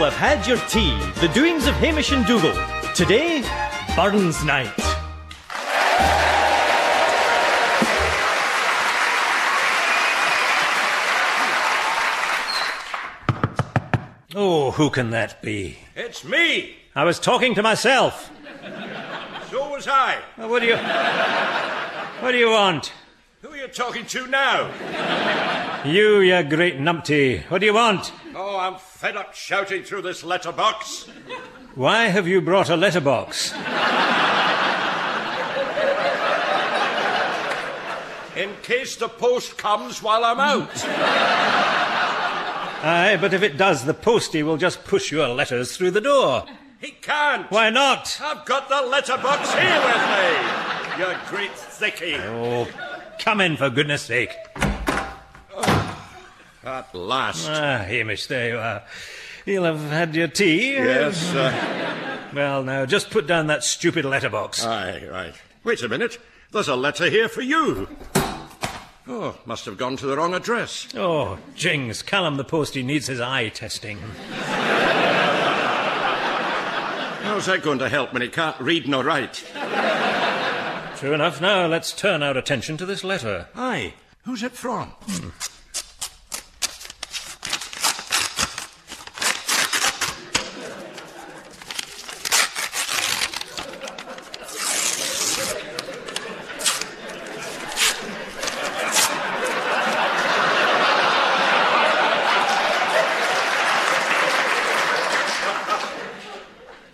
will have had your tea. The doings of Hamish and Dougal. Today, Burns Night. Oh, who can that be? It's me. I was talking to myself. So was I. Well, What do you. What do you want? Who are you talking to now? You, you great numpty. What do you want? Oh, I'm fed up shouting through this letterbox. Why have you brought a letterbox? In case the post comes while I'm out. Aye, but if it does, the postie will just push your letters through the door. He can't. Why not? I've got the letterbox here with me. You great thickie. Oh, come in for goodness sake. At last. Ah, Hamish, there you are. You'll have had your tea. yes. Uh, Well, now, just put down that stupid letterbox. aye, right. Wait a minute. There's a letter here for you. Oh, must have gone to the wrong address. Oh, jings, Callum the postie needs his eye testing. How's that going to help when he can't read nor write? True enough. Now, let's turn our attention to this letter. Aye. Who's it from?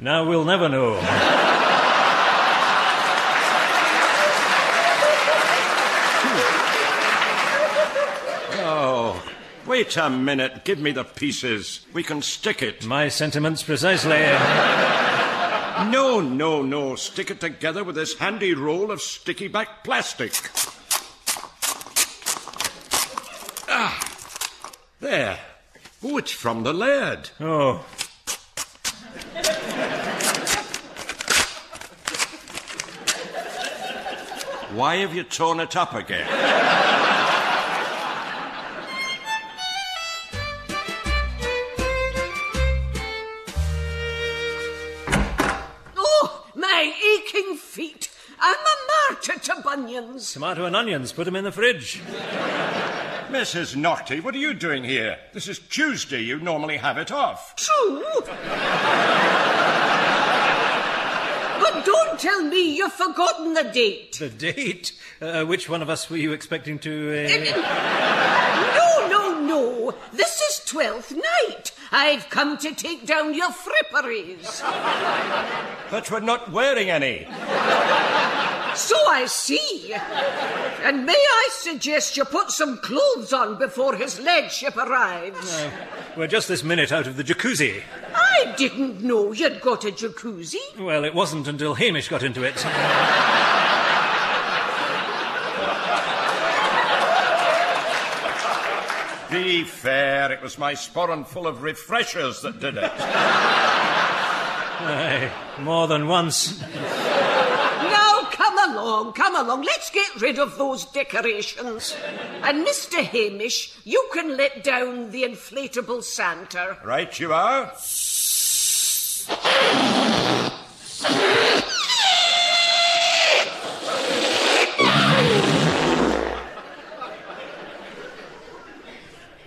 Now we'll never know. Oh, wait a minute. Give me the pieces. We can stick it. My sentiments precisely. No, no, no. Stick it together with this handy roll of sticky back plastic. Ah, there. Oh, it's from the laird. Oh, Why have you torn it up again? Oh, my aching feet. I'm a martyr to bunions. tomato and onions. Put them in the fridge. Mrs. Naughtie, what are you doing here? This is Tuesday. You normally have it off. True. But don't tell me you've forgotten the date. The date? Uh, which one of us were you expecting to. Uh... No, no, no. This is Twelfth Night. I've come to take down your fripperies. But we're not wearing any. So I see. And may I suggest you put some clothes on before his lordship arrives? We're just this minute out of the jacuzzi. I didn't know you'd got a jacuzzi. Well, it wasn't until Hamish got into it. Be fair, it was my sporran full of refreshers that did it. Aye, more than once. Now, come along, come along. Let's get rid of those decorations. And Mr. Hamish, you can let down the inflatable Santa. Right you are.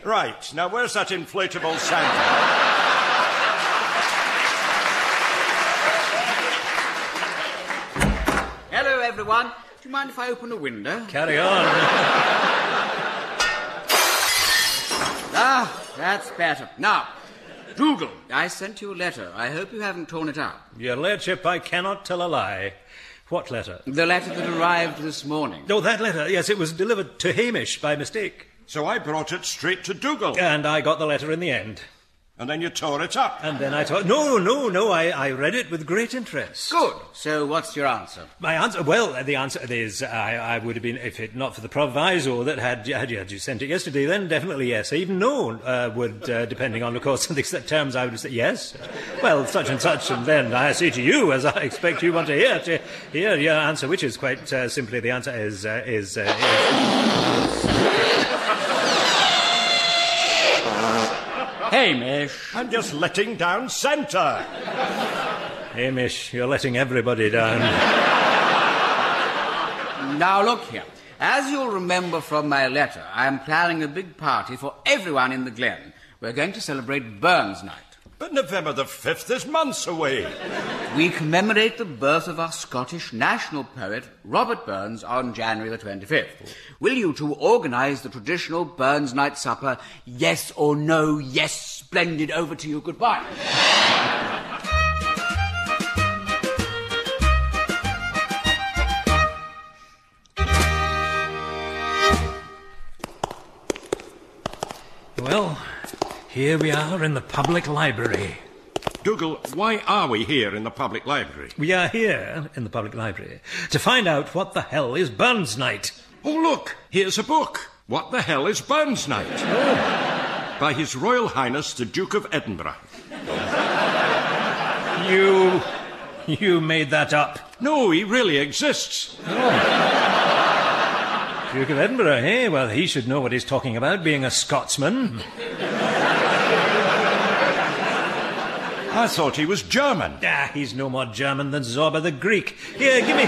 Right, now where's that inflatable Santa? Hello, everyone. Do you mind if I open a window? Carry on. Ah, that's better. Now, Dougal, I sent you a letter. I hope you haven't torn it up. Your lordship, I cannot tell a lie. What letter? The letter that arrived this morning. Oh, that letter. Yes, it was delivered to Hamish by mistake. So I brought it straight to Dougal. And I got the letter in the end. And then you tore it up. And then I thought, no, no, no, I, I read it with great interest. Good. So, what's your answer? My answer, well, the answer is I, I would have been, if it not for the proviso that had, had, you, had you sent it yesterday, then definitely yes. Even no uh, would, uh, depending on, of course, the terms, I would have said yes. Well, such and such, and then I say to you, as I expect you want to hear, to hear your answer, which is quite uh, simply the answer is, uh, is, uh, is Hamish. I'm just letting down Santa. Hamish, you're letting everybody down. Now look here. As you'll remember from my letter, I'm planning a big party for everyone in the Glen. We're going to celebrate Burns Night. But November the 5th is months away. We commemorate the birth of our Scottish national poet, Robert Burns, on January the 25th. Will you two organise the traditional Burns Night supper? Yes or no? Yes, splendid. Over to you. Goodbye. Here we are in the public library. Dougal, why are we here in the public library? We are here in the public library to find out what the hell is Burns Night. Oh, look, here's a book. What the hell is Burns Night? By His Royal Highness the Duke of Edinburgh. You. You made that up. No, he really exists. Duke of Edinburgh, eh? Well, he should know what he's talking about, being a Scotsman. I thought he was German. Ah, he's no more German than Zorba the Greek. Here, give me.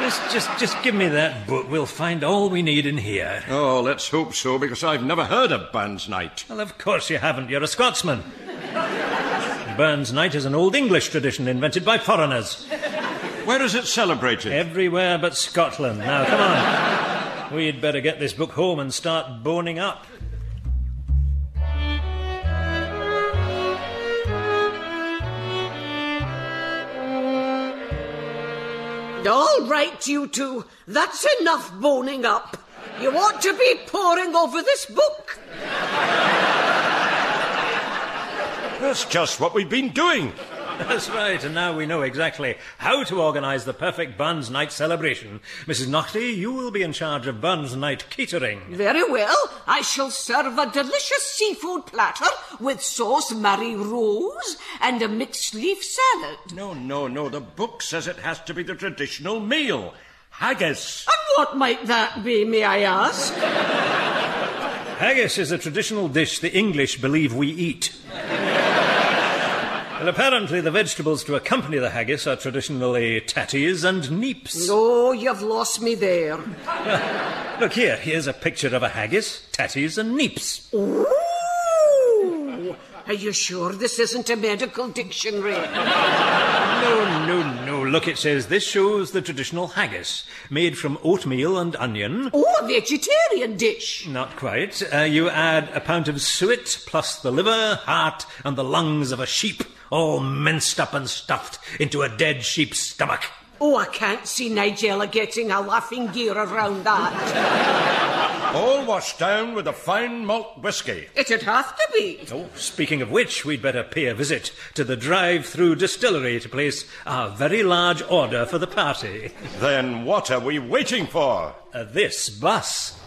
Just, just, just give me that book. We'll find all we need in here. Oh, let's hope so, because I've never heard of Burns Night. Well, of course you haven't. You're a Scotsman. Burns Night is an old English tradition invented by foreigners. Where is it celebrated? Everywhere but Scotland. Now, come on. We'd better get this book home and start boning up. All right, you two. That's enough boning up. You ought to be poring over this book. That's just what we've been doing. That's right, and now we know exactly how to organise the perfect Burns Night celebration. Mrs. Knockley, you will be in charge of Burns Night catering. Very well. I shall serve a delicious seafood platter with sauce Mary Rose and a mixed leaf salad. No, no, no. The book says it has to be the traditional meal haggis. And what might that be, may I ask? Haggis is a traditional dish the English believe we eat. Well, apparently the vegetables to accompany the haggis are traditionally tatties and neeps. Oh, you've lost me there. Look here, here's a picture of a haggis, tatties and neeps. Ooh! Are you sure this isn't a medical dictionary? No, no, no. Look, it says this shows the traditional haggis, made from oatmeal and onion. Oh, a vegetarian dish. Not quite. Uh, you add a pound of suet, plus the liver, heart, and the lungs of a sheep, all minced up and stuffed into a dead sheep's stomach. Oh, I can't see Nigella getting a laughing gear around that. All washed down with a fine malt whisky. It'd have to be. Oh, speaking of which, we'd better pay a visit to the drive-through distillery to place our very large order for the party. Then what are we waiting for? Uh, this bus.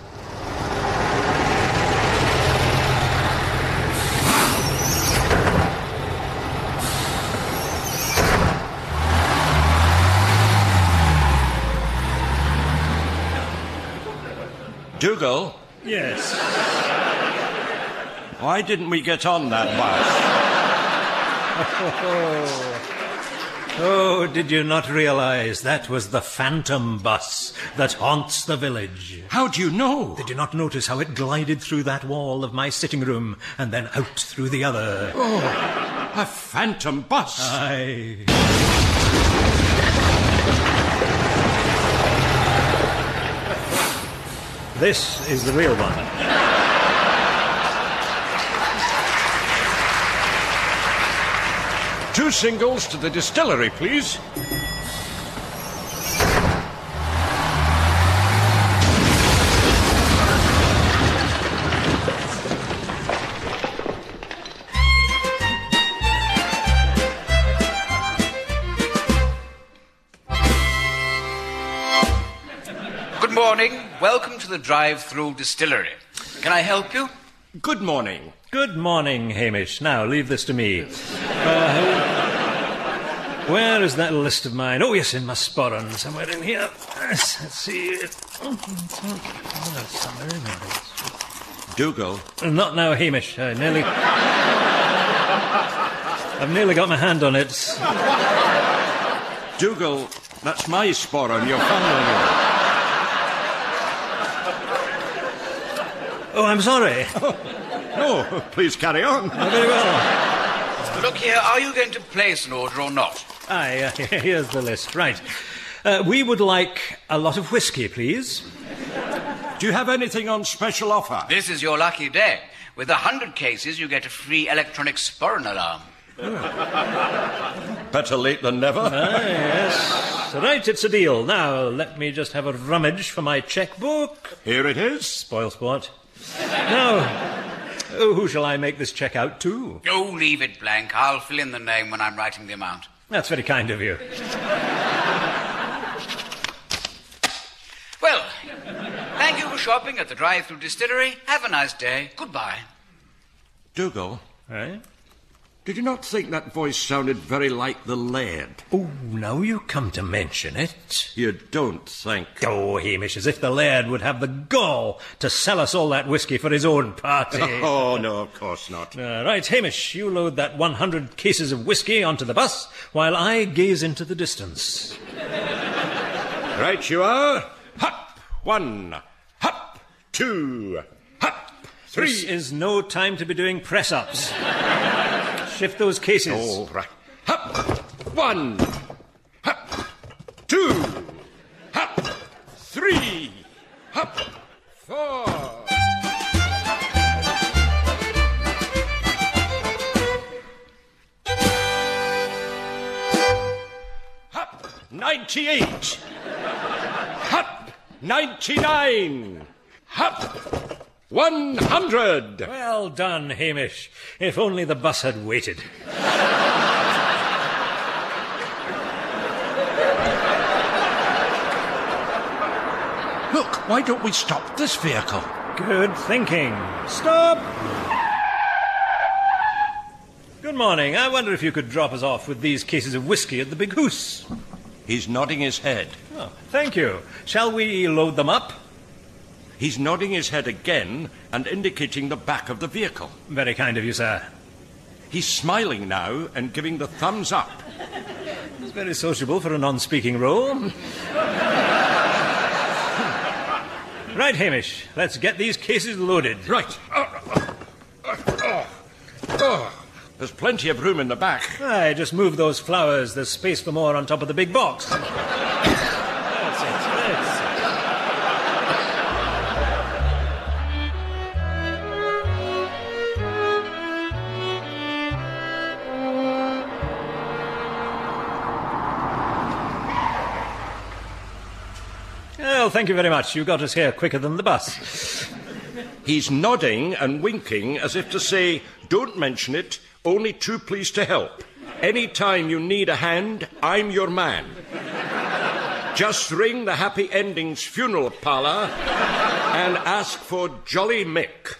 Dougal, Yes. why didn't we get on that bus? Oh, did you not realize that was the phantom bus that haunts the village? How do you know? Did you not notice how it glided through that wall of my sitting room and then out through the other? Oh, a phantom bus. Aye. This is the real one. Two singles to the distillery, please. Morning. Welcome to the drive-through distillery. Can I help you? Good morning. Good morning, Hamish. Now, leave this to me. Uh, where is that list of mine? Oh, yes, in my sporran, somewhere in here. Yes, Let's see. Oh, Somewhere in there. Dougal, Not now, Hamish. I nearly. I've nearly got my hand on it. Dougal, that's my spore on your family. Oh, I'm sorry. No, please carry on. Very well. Look here, are you going to place an order or not? Aye, uh, here's the list. Right. Uh, we would like a lot of whiskey, please. Do you have anything on special offer? This is your lucky day. With a hundred cases, you get a free electronic sporran alarm. Better late than never. Ah, yes. Right, it's a deal. Now, let me just have a rummage for my checkbook. Here it is. Spoil sport. Now, oh, who shall I make this check out to? Oh, leave it blank. I'll fill in the name when I'm writing the amount. That's very kind of you. Well, thank you for shopping at the drive-through distillery. Have a nice day. Goodbye. Dougal, Right? Eh? Did you not think that voice sounded very like the laird? Oh, now you come to mention it. You don't think. Oh, Hamish, as if the laird would have the gall to sell us all that whisky for his own party. Oh, no, of course not. Uh, right, Hamish, you load that 100 cases of whisky onto the bus while I gaze into the distance. Right you are. Hop, one. Hop, two. Hop, three. This is no time to be doing press ups. Shift those cases. All right. Hop, one. Hop, two. Hop, three. Hop, four. Hop, ninety-eight. Hop, ninety-nine. Hop, one hundred. Well done, Hamish. If only the bus had waited. Look, why don't we stop this vehicle? Good thinking. Stop! Good morning. I wonder if you could drop us off with these cases of whisky at the Big Hoose. He's nodding his head. Oh, thank you. Shall we load them up? He's nodding his head again and indicating the back of the vehicle. Very kind of you, sir. He's smiling now and giving the thumbs up. He's very sociable for a non speaking role. right, Hamish. Let's get these cases loaded. Right. Oh, oh, oh, oh. There's plenty of room in the back. I just move those flowers. There's space for more on top of the big box. Well, thank you very much. You got us here quicker than the bus. He's nodding and winking as if to say, Don't mention it, only too pleased to help. Any time you need a hand, I'm your man. Just ring the Happy Endings funeral parlour and ask for Jolly Mick.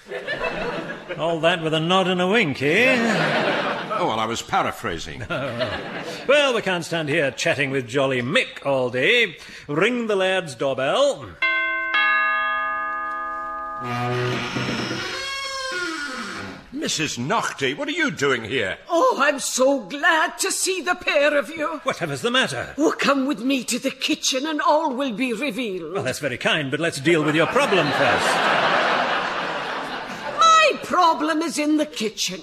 All that with a nod and a wink, eh? Oh, well, I was paraphrasing. Well, we can't stand here chatting with Jolly Mick all day. Ring the laird's doorbell. Mrs. Naughtie, what are you doing here? Oh, I'm so glad to see the pair of you. Whatever's the matter? Oh, come with me to the kitchen and all will be revealed. Well, that's very kind, but let's deal with your problem first. My problem is in the kitchen.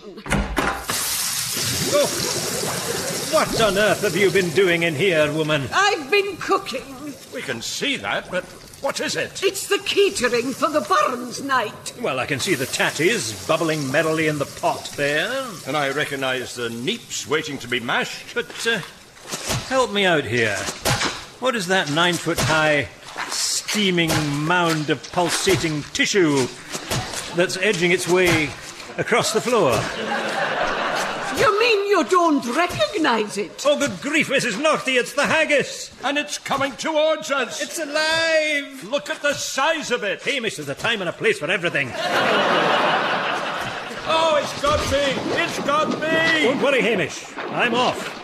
What on earth have you been doing in here, woman? I've been cooking. We can see that, but what is it? It's the catering for the Burns night. Well, I can see the tatties bubbling merrily in the pot there. And I recognise the neeps waiting to be mashed. But uh, help me out here. What is that nine foot high, steaming mound of pulsating tissue that's edging its way across the floor? You don't recognize it? Oh, good grief, Mrs. Naughtie, it's the haggis! And it's coming towards us. It's alive! Look at the size of it. Hamish, there's a time and a place for everything. Oh, it's got me. It's got me. Don't worry, Hamish. I'm off.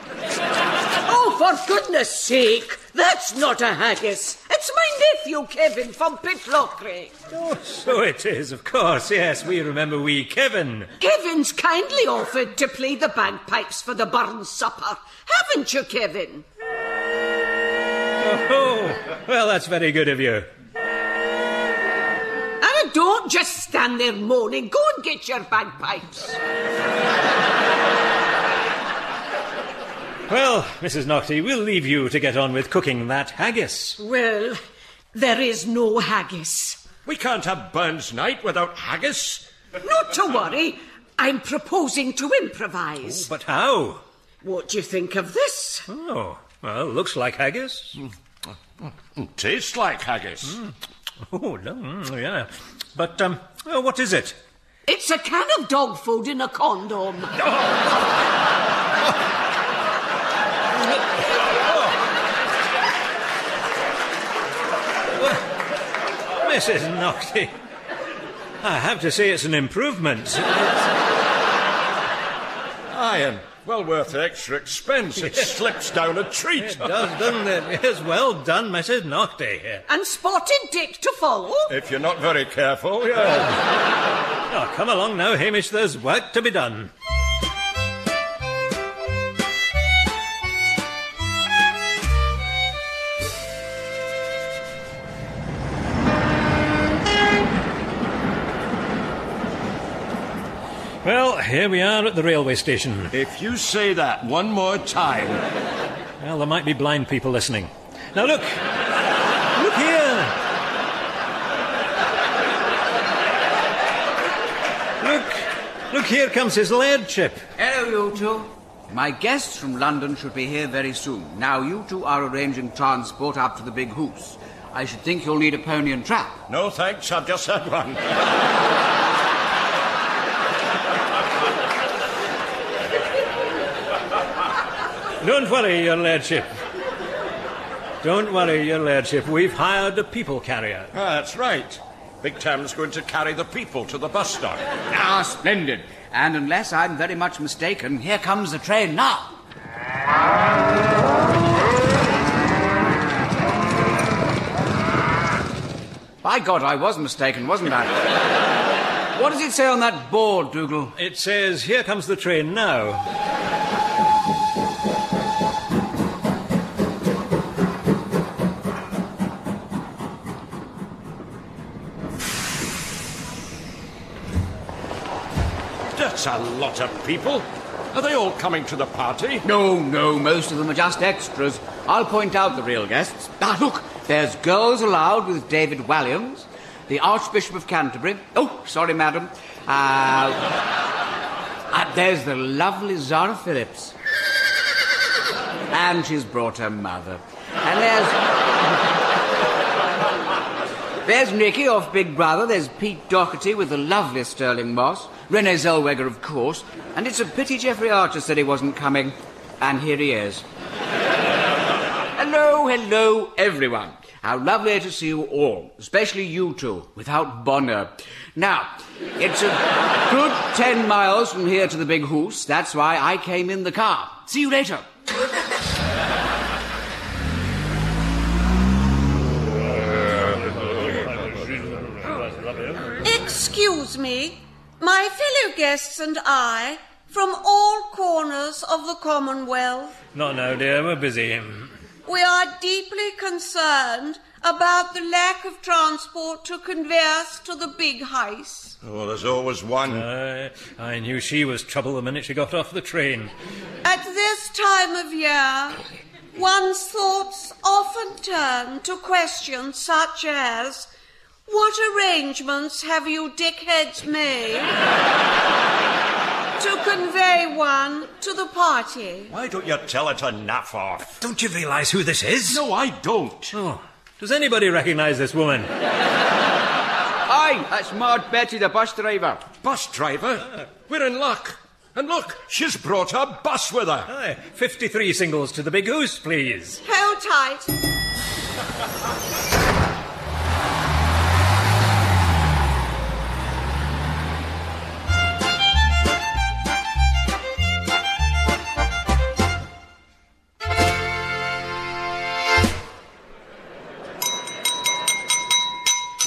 Oh, Oh, for goodness sake, that's not a haggis. It's my nephew Kevin from Pitlochry. Oh, so it is, of course. Yes, we remember wee Kevin. Kevin's kindly offered to play the bagpipes for the Burns supper. Haven't you, Kevin? Oh, oh, well, that's very good of you. And don't just stand there moaning. Go and get your bagpipes. Well, Mrs. Naughtie, we'll leave you to get on with cooking that haggis. Well, there is no haggis. We can't have Burns night without haggis. Not to worry. I'm proposing to improvise. But how? What do you think of this? Oh, well, looks like haggis. Tastes like haggis. Oh, no, mm, yeah. But, um, oh, what is it? It's a can of dog food in a condom. Mrs. Naughtie. I have to say it's an improvement. Iron. Well worth the extra expense. It slips down a treat. It does, doesn't it? Yes, well done, Mrs. Naughtie. And spotted dick to follow. If you're not very careful, yeah. Oh, come along now, Hamish. There's work to be done. Well, here we are at the railway station. If you say that one more time, Well, there might be blind people listening. Now look! Look here! Look! Look, here comes his lairdship. Hello, you two. My guests from London should be here very soon. Now, you two are arranging transport up to the Big Hoose. I should think you'll need a pony and trap. no thanks, I've just had one. Don't worry, your lordship. Don't worry, your lordship. We've hired a people carrier. Ah, that's right. Big Tam's going to carry the people to the bus stop. Ah, splendid. And unless I'm very much mistaken, here comes the train now. By God, I was mistaken, wasn't I? what does it say on that board, Dougal? It says, Here comes the train now. A lot of people. Are they all coming to the party? No, no, most of them are just extras. I'll point out the real guests. Ah, look, there's Girls Aloud with David Walliams, the Archbishop of Canterbury. Oh, sorry, madam. Uh, uh, there's the lovely Zara Phillips. And she's brought her mother. And there's. There's Nicky off Big Brother. There's Pete Doherty with the lovely Stirling Moss. Renee Zellweger, of course. And it's a pity Jeffrey Archer said he wasn't coming. And here he is. hello, hello, everyone. How lovely to see you all, especially you two, without Bonner. Now, it's a good ten miles from here to the Big Hoose. That's why I came in the car. See you later. Excuse me, my fellow guests and I, from all corners of the Commonwealth, Not now, dear. We're busy. we are deeply concerned about the lack of transport to convey us to the big house. Oh, there's always one. Uh, I knew she was trouble the minute she got off the train. At this time of year, one's thoughts often turn to questions such as What arrangements have you dickheads made to convey one to the party? Why don't you tell her to naff off? Don't you realise who this is? No, I don't. Oh, does anybody recognise this woman? Hi, that's Mad Betty, the bus driver. Bus driver? Ah, we're in luck. And look, she's brought her bus with her. Aye, 53 singles to the big hoose, please. Hold tight.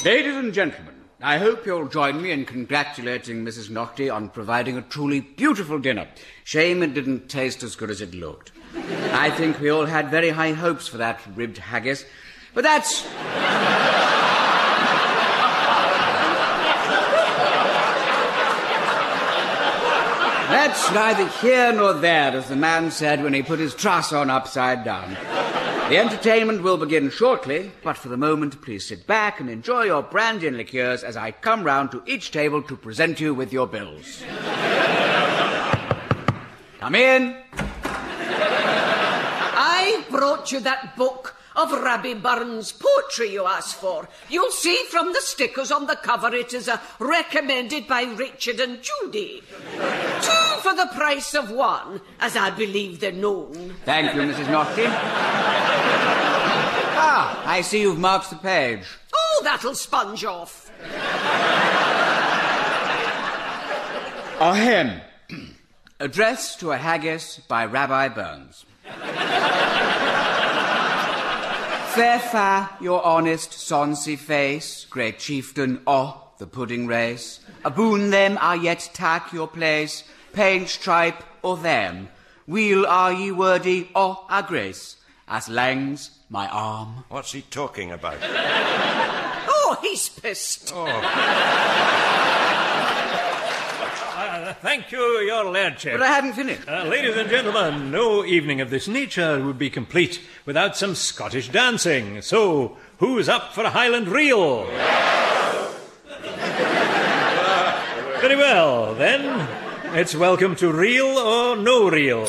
Ladies and gentlemen, I hope you'll join me in congratulating Mrs. Naughtie on providing a truly beautiful dinner. Shame it didn't taste as good as it looked. I think we all had very high hopes for that ribbed haggis, but that's. That's neither here nor there, as the man said when he put his truss on upside down. The entertainment will begin shortly, but for the moment, please sit back and enjoy your brandy and liqueurs as I come round to each table to present you with your bills. come in. I brought you that book of Rabbie Burns' poetry you asked for. You'll see from the stickers on the cover it is a recommended by Richard and Judy. Two for the price of one, as I believe they're known. Thank you, Mrs. Naughtie. ah, I see you've marked the page. Oh, that'll sponge off. A hymn. Address to a haggis by Rabbie Burns. Fair fa, your honest sonsy face, great chieftain o' the pudding race. Aboon them I yet tak your place, paint stripe or them. Weel are ye wordy o' a grace, as langs my arm. What's he talking about? Oh, he's pissed. Uh, thank you, your lordship. But I haven't finished. Uh, ladies and gentlemen, no evening of this nature would be complete without some Scottish dancing. So, who's up for a Highland reel? Very well, then. It's welcome to real or no real.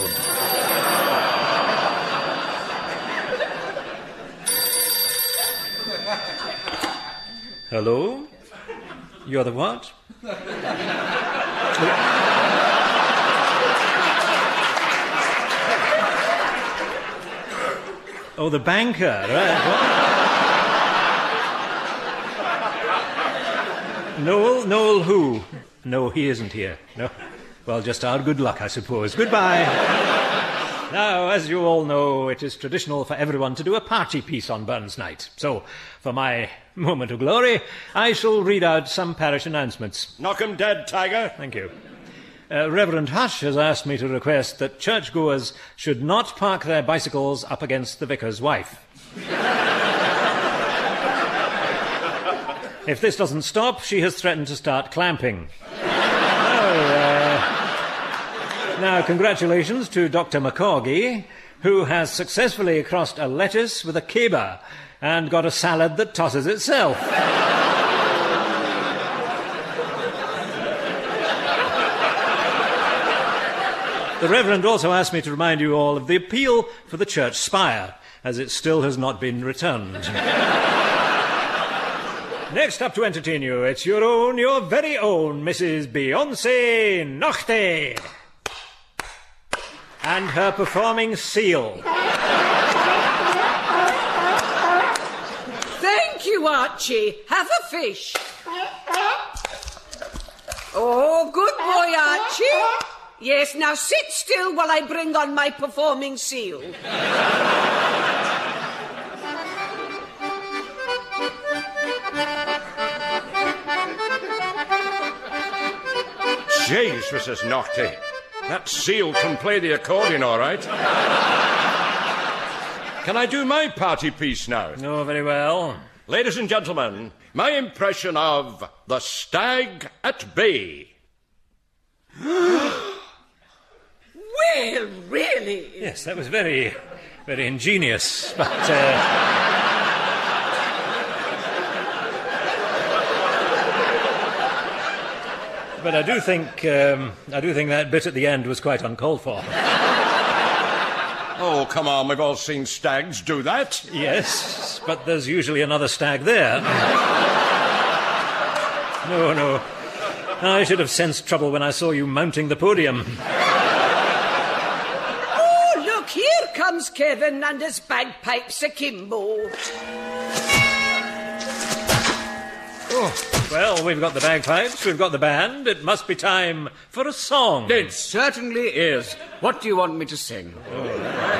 Hello? You're the what? Oh, the banker, right? Noel? Noel who? No, he isn't here. No. Well, just our good luck, I suppose. Goodbye. Now, as you all know, it is traditional for everyone to do a party piece on Burns Night. So, for my moment of glory, I shall read out some parish announcements. Knock 'em dead, Tiger. Thank you. Uh, Reverend Hush has asked me to request that churchgoers should not park their bicycles up against the vicar's wife. if this doesn't stop, she has threatened to start clamping. Oh, uh, now, congratulations to Dr. McCorgy, who has successfully crossed a lettuce with a kibbeh and got a salad that tosses itself. The Reverend also asked me to remind you all of the appeal for the church spire, as it still has not been returned. Next up to entertain you, it's your own, your very own Mrs. Beyonce Naughtie. And her performing seal. Thank you, Archie. Have a fish. Oh, good boy, Archie. Yes, now sit still while I bring on my performing seal. Jeez, Mrs. Naughtie. That seal can play the accordion all right. Can I do my party piece now? Oh, very well. Ladies and gentlemen, my impression of the stag at bay. Well, really. Yes, that was very, very ingenious, but. Uh... But I do think um, I do think that bit at the end was quite uncalled for. Oh, come on, we've all seen stags do that. Yes, but there's usually another stag there. No, no. I should have sensed trouble when I saw you mounting the podium. Oh, look, here comes Kevin and his bagpipes akimbo. Well, we've got the bagpipes, we've got the band. It must be time for a song. It certainly is. What do you want me to sing? Right.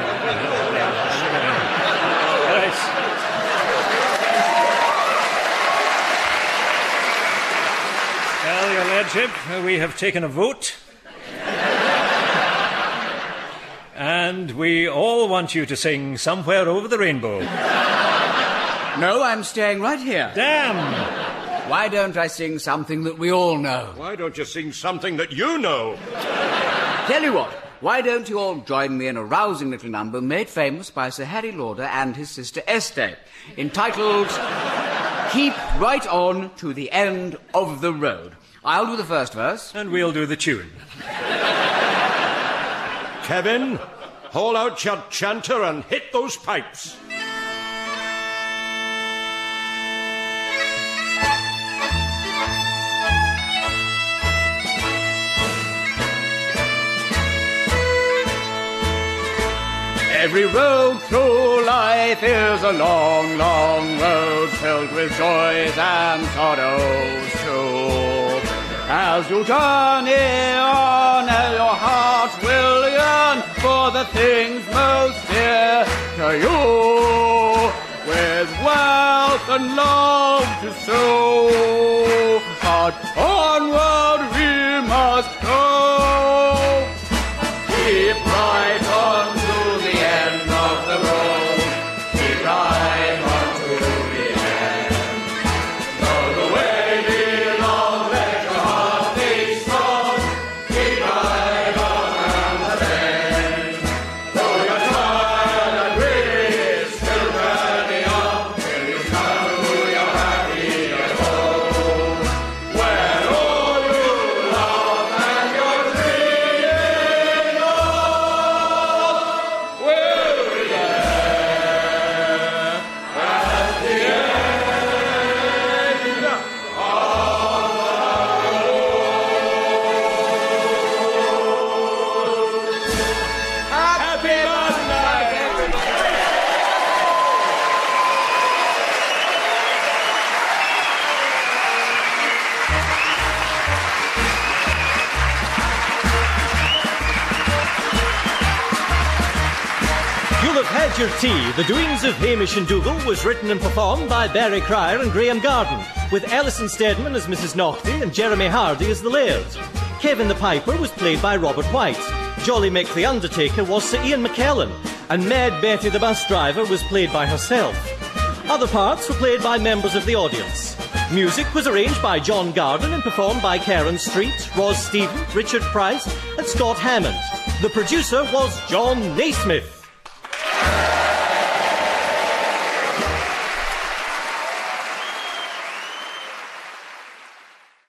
Lordship, uh, we have taken a vote. and we all want you to sing Somewhere Over the Rainbow. No, I'm staying right here. Damn! Why don't I sing something that we all know? Why don't you sing something that you know? Tell you what, why don't you all join me in a rousing little number made famous by Sir Harry Lauder and his sister Esther, entitled Keep Right On to the End of the Road. I'll do the first verse. And we'll do the tune. Kevin, haul out your chanter and hit those pipes. Every road through life is a long, long road filled with joys and sorrows too. As you journey on, your heart will yearn for the things most dear to you. With wealth and love to sow, but onward we must go. Your tea. The Doings of Hamish and Dougal was written and performed by Barry Cryer and Graeme Garden, with Alison Steadman as Mrs. Naughtie and Jeremy Hardy as the Laird. Kevin the Piper was played by Robert White. Jolly Mick the Undertaker was Sir Ian McKellen, and Mad Betty the Bus Driver was played by herself. Other parts were played by members of the audience. Music was arranged by John Garden and performed by Karen Street, Ros Stephen, Richard Price, and Scott Hammond. The producer was Jon Naismith.